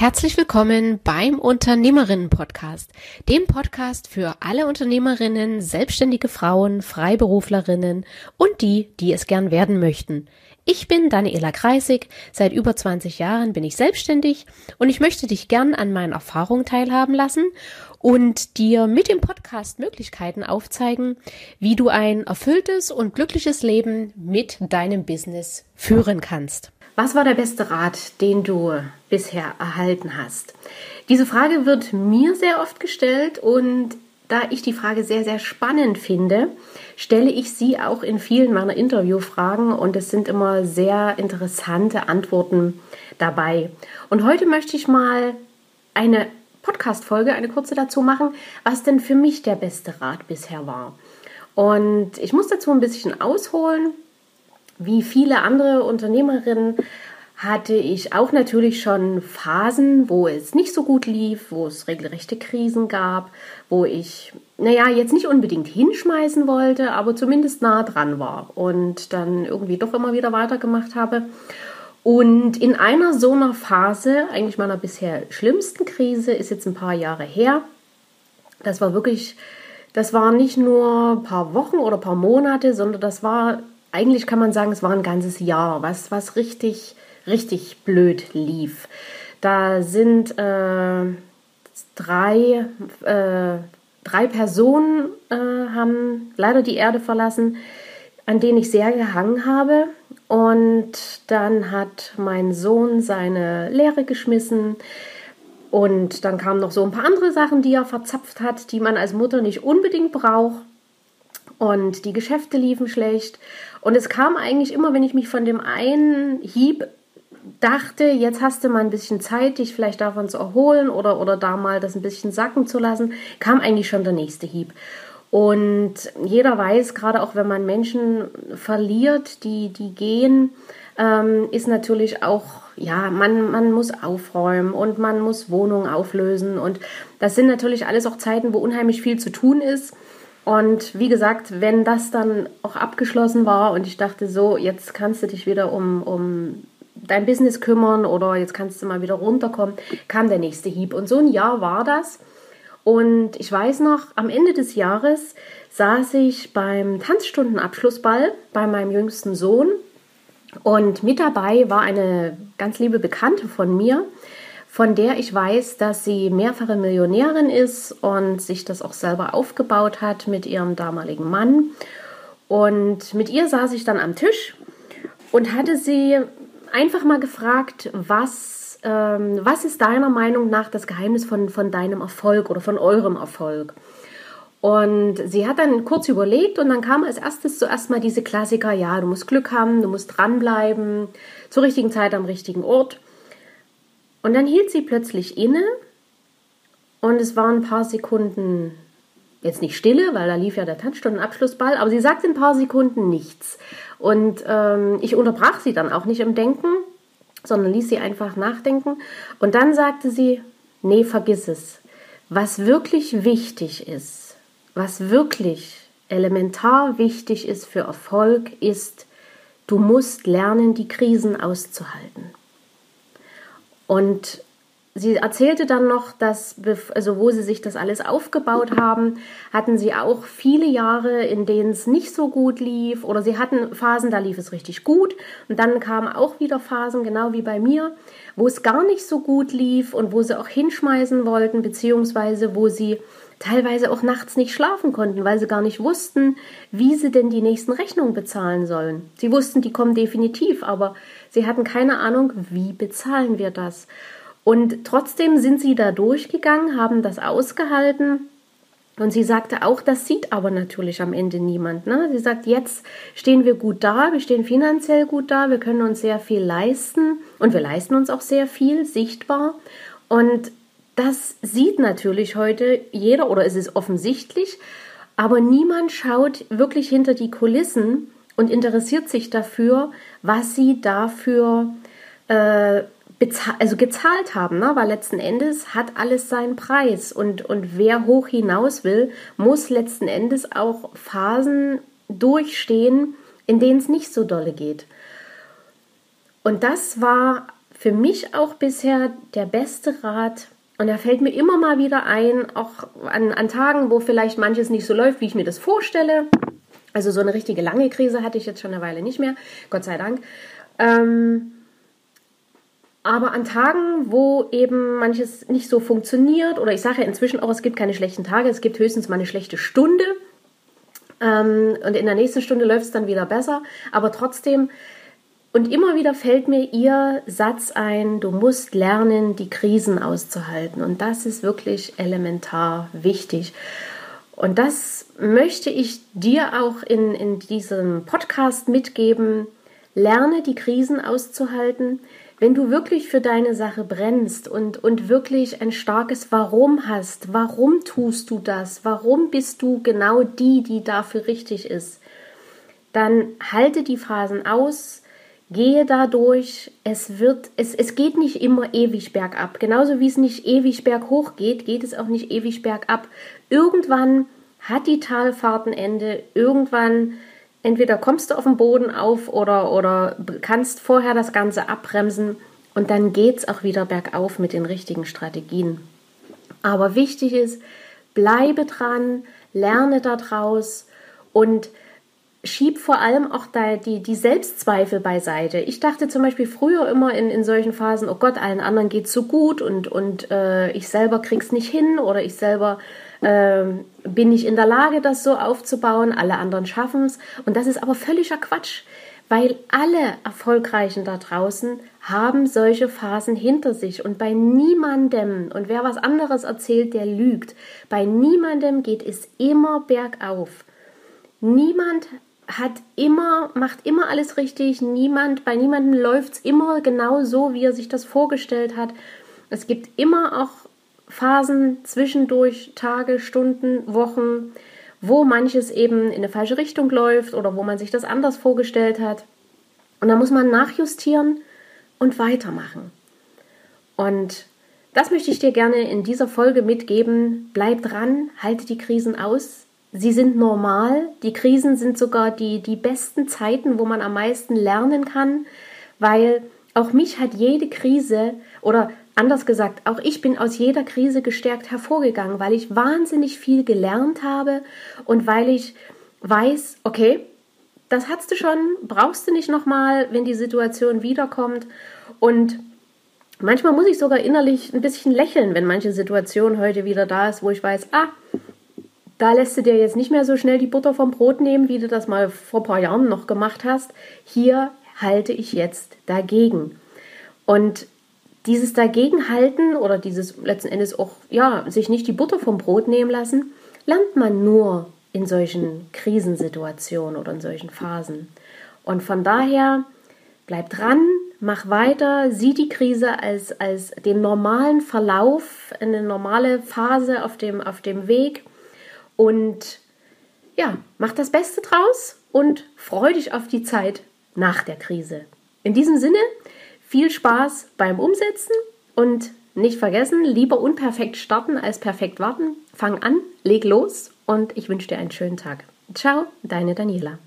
Herzlich willkommen beim Unternehmerinnen-Podcast, dem Podcast für alle Unternehmerinnen, selbstständige Frauen, Freiberuflerinnen und die, die es gern werden möchten. Ich bin Daniela Kreisig, seit über 20 Jahren bin ich selbstständig und ich möchte dich gern an meinen Erfahrungen teilhaben lassen und dir mit dem Podcast Möglichkeiten aufzeigen, wie du ein erfülltes und glückliches Leben mit deinem Business führen kannst. Was war der beste Rat, den du bisher erhalten hast? Diese Frage wird mir sehr oft gestellt und da ich die Frage sehr, sehr spannend finde, stelle ich sie auch in vielen meiner Interviewfragen und es sind immer sehr interessante Antworten dabei. Und heute möchte ich mal eine Podcast-Folge, eine kurze dazu machen, was denn für mich der beste Rat bisher war. Und ich muss dazu ein bisschen ausholen, wie viele andere Unternehmerinnen hatte ich auch natürlich schon Phasen, wo es nicht so gut lief, wo es regelrechte Krisen gab, wo ich, naja, jetzt nicht unbedingt hinschmeißen wollte, aber zumindest nah dran war und dann irgendwie doch immer wieder weitergemacht habe. Und in einer so einer Phase, eigentlich meiner bisher schlimmsten Krise, ist jetzt ein paar Jahre her. Das war wirklich, das war nicht nur ein paar Wochen oder ein paar Monate, sondern das war eigentlich kann man sagen, es war ein ganzes Jahr, was, was richtig, richtig blöd lief. Da sind äh, drei, äh, drei Personen äh, haben leider die Erde verlassen, an denen ich sehr gehangen habe. Und dann hat mein Sohn seine Lehre geschmissen. Und dann kamen noch so ein paar andere Sachen, die er verzapft hat, die man als Mutter nicht unbedingt braucht und die Geschäfte liefen schlecht. Und es kam eigentlich immer, wenn ich mich von dem einen Hieb dachte, jetzt hast du mal ein bisschen Zeit, dich vielleicht davon zu erholen oder, oder da mal das ein bisschen sacken zu lassen, kam eigentlich schon der nächste Hieb. Und jeder weiß, gerade auch wenn man Menschen verliert, die, die gehen, ähm, ist natürlich auch, ja, man, man muss aufräumen und man muss Wohnungen auflösen. Und das sind natürlich alles auch Zeiten, wo unheimlich viel zu tun ist. Und wie gesagt, wenn das dann auch abgeschlossen war und ich dachte so, jetzt kannst du dich wieder um, um dein Business kümmern oder jetzt kannst du mal wieder runterkommen, kam der nächste Hieb. Und so ein Jahr war das. Und ich weiß noch, am Ende des Jahres saß ich beim Tanzstundenabschlussball bei meinem jüngsten Sohn und mit dabei war eine ganz liebe Bekannte von mir, von der ich weiß, dass sie mehrfache Millionärin ist und sich das auch selber aufgebaut hat mit ihrem damaligen Mann. Und mit ihr saß ich dann am Tisch und hatte sie einfach mal gefragt, was, ähm, was ist deiner Meinung nach das Geheimnis von, von deinem Erfolg oder von eurem Erfolg? Und sie hat dann kurz überlegt und dann kam als erstes zuerst mal diese Klassiker, ja, du musst Glück haben, du musst dranbleiben, zur richtigen Zeit am richtigen Ort. Und dann hielt sie plötzlich inne und es waren ein paar Sekunden jetzt nicht stille, weil da lief ja der Tanzstundenabschlussball, aber sie sagte ein paar Sekunden nichts. Und ähm, ich unterbrach sie dann auch nicht im Denken, sondern ließ sie einfach nachdenken. Und dann sagte sie, nee, vergiss es. Was wirklich wichtig ist, was wirklich elementar wichtig ist für Erfolg, ist, du musst lernen, die Krisen auszuhalten. Und sie erzählte dann noch, dass, also wo sie sich das alles aufgebaut haben, hatten sie auch viele Jahre, in denen es nicht so gut lief oder sie hatten Phasen, da lief es richtig gut. Und dann kamen auch wieder Phasen, genau wie bei mir, wo es gar nicht so gut lief und wo sie auch hinschmeißen wollten, beziehungsweise wo sie teilweise auch nachts nicht schlafen konnten, weil sie gar nicht wussten, wie sie denn die nächsten Rechnungen bezahlen sollen. Sie wussten, die kommen definitiv, aber sie hatten keine Ahnung, wie bezahlen wir das. Und trotzdem sind sie da durchgegangen, haben das ausgehalten. Und sie sagte auch, das sieht aber natürlich am Ende niemand. Ne? Sie sagt, jetzt stehen wir gut da, wir stehen finanziell gut da, wir können uns sehr viel leisten und wir leisten uns auch sehr viel sichtbar. Und das sieht natürlich heute jeder oder es ist offensichtlich, aber niemand schaut wirklich hinter die Kulissen und interessiert sich dafür, was sie dafür äh, also gezahlt haben, ne? weil letzten Endes hat alles seinen Preis und, und wer hoch hinaus will, muss letzten Endes auch Phasen durchstehen, in denen es nicht so dolle geht. Und das war für mich auch bisher der beste Rat. Und er fällt mir immer mal wieder ein, auch an, an Tagen, wo vielleicht manches nicht so läuft, wie ich mir das vorstelle. Also so eine richtige lange Krise hatte ich jetzt schon eine Weile nicht mehr, Gott sei Dank. Ähm, aber an Tagen, wo eben manches nicht so funktioniert, oder ich sage ja inzwischen auch, es gibt keine schlechten Tage, es gibt höchstens mal eine schlechte Stunde. Ähm, und in der nächsten Stunde läuft es dann wieder besser. Aber trotzdem, und immer wieder fällt mir ihr Satz ein, du musst lernen, die Krisen auszuhalten. Und das ist wirklich elementar wichtig. Und das möchte ich dir auch in, in diesem Podcast mitgeben. Lerne die Krisen auszuhalten. Wenn du wirklich für deine Sache brennst und, und wirklich ein starkes Warum hast, warum tust du das, warum bist du genau die, die dafür richtig ist, dann halte die Phasen aus, gehe dadurch. Es wird, es, es geht nicht immer ewig bergab. Genauso wie es nicht ewig berghoch geht, geht es auch nicht ewig bergab. Irgendwann hat die Talfahrt ein Ende. Irgendwann entweder kommst du auf den Boden auf oder, oder kannst vorher das Ganze abbremsen und dann geht es auch wieder bergauf mit den richtigen Strategien. Aber wichtig ist, bleibe dran, lerne daraus und schieb vor allem auch da die, die Selbstzweifel beiseite. Ich dachte zum Beispiel früher immer in, in solchen Phasen, oh Gott, allen anderen geht's so gut und, und äh, ich selber krieg's nicht hin oder ich selber äh, bin nicht in der Lage, das so aufzubauen, alle anderen schaffen's. Und das ist aber völliger Quatsch, weil alle Erfolgreichen da draußen haben solche Phasen hinter sich und bei niemandem, und wer was anderes erzählt, der lügt, bei niemandem geht es immer bergauf. Niemand hat immer, macht immer alles richtig. Niemand, bei niemandem läuft es immer genau so, wie er sich das vorgestellt hat. Es gibt immer auch Phasen zwischendurch, Tage, Stunden, Wochen, wo manches eben in eine falsche Richtung läuft oder wo man sich das anders vorgestellt hat. Und da muss man nachjustieren und weitermachen. Und das möchte ich dir gerne in dieser Folge mitgeben. Bleib dran, halte die Krisen aus, Sie sind normal. Die Krisen sind sogar die, die besten Zeiten, wo man am meisten lernen kann, weil auch mich hat jede Krise oder anders gesagt, auch ich bin aus jeder Krise gestärkt hervorgegangen, weil ich wahnsinnig viel gelernt habe und weil ich weiß, okay, das hast du schon, brauchst du nicht nochmal, wenn die Situation wiederkommt. Und manchmal muss ich sogar innerlich ein bisschen lächeln, wenn manche Situation heute wieder da ist, wo ich weiß, ah, da lässt du dir jetzt nicht mehr so schnell die Butter vom Brot nehmen, wie du das mal vor ein paar Jahren noch gemacht hast. Hier halte ich jetzt dagegen. Und dieses Dagegenhalten oder dieses letzten Endes auch, ja, sich nicht die Butter vom Brot nehmen lassen, lernt man nur in solchen Krisensituationen oder in solchen Phasen. Und von daher bleib dran, mach weiter, sieh die Krise als, als den normalen Verlauf, eine normale Phase auf dem, auf dem Weg und ja, mach das Beste draus und freu dich auf die Zeit nach der Krise. In diesem Sinne, viel Spaß beim Umsetzen und nicht vergessen, lieber unperfekt starten als perfekt warten. Fang an, leg los und ich wünsche dir einen schönen Tag. Ciao, deine Daniela.